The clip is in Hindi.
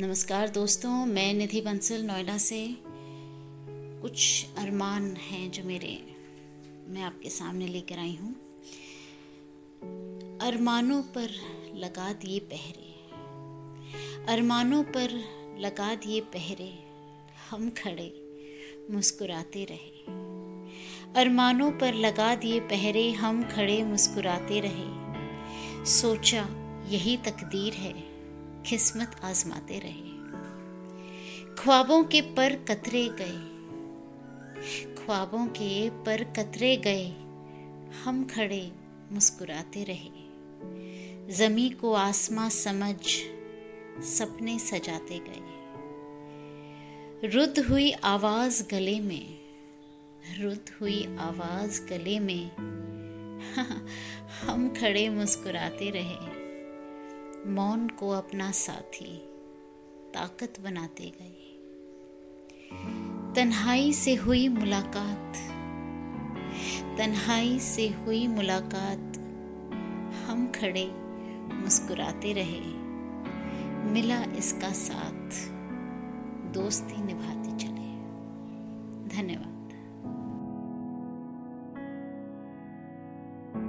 नमस्कार दोस्तों, मैं निधि बंसल नोएडा से। कुछ अरमान हैं जो मेरे, मैं आपके सामने लेकर आई हूँ। अरमानों पर लगा दिए पहरे। अरमानों पर लगा दिए पहरे, हम खड़े मुस्कुराते रहे। अरमानों पर लगा दिए पहरे, हम खड़े मुस्कुराते रहे। सोचा यही तकदीर है। किस्मत आजमाते रहे। ख्वाबों के पर कतरे गए। ख्वाबों के पर कतरे गए। हम खड़े मुस्कुराते रहे। जमी को आसमां समझ सपने सजाते गए। रुद हुई आवाज़ गले में। रुद हुई आवाज़ गले में। हम खड़े मुस्कुराते रहे। मौन को अपना साथी ताकत बनाते गए। तन्हाई से हुई मुलाकात, तन्हाई से हुई मुलाकात, हम खड़े मुस्कुराते रहे। मिला इसका साथ, दोस्ती निभाते चले। धन्यवाद।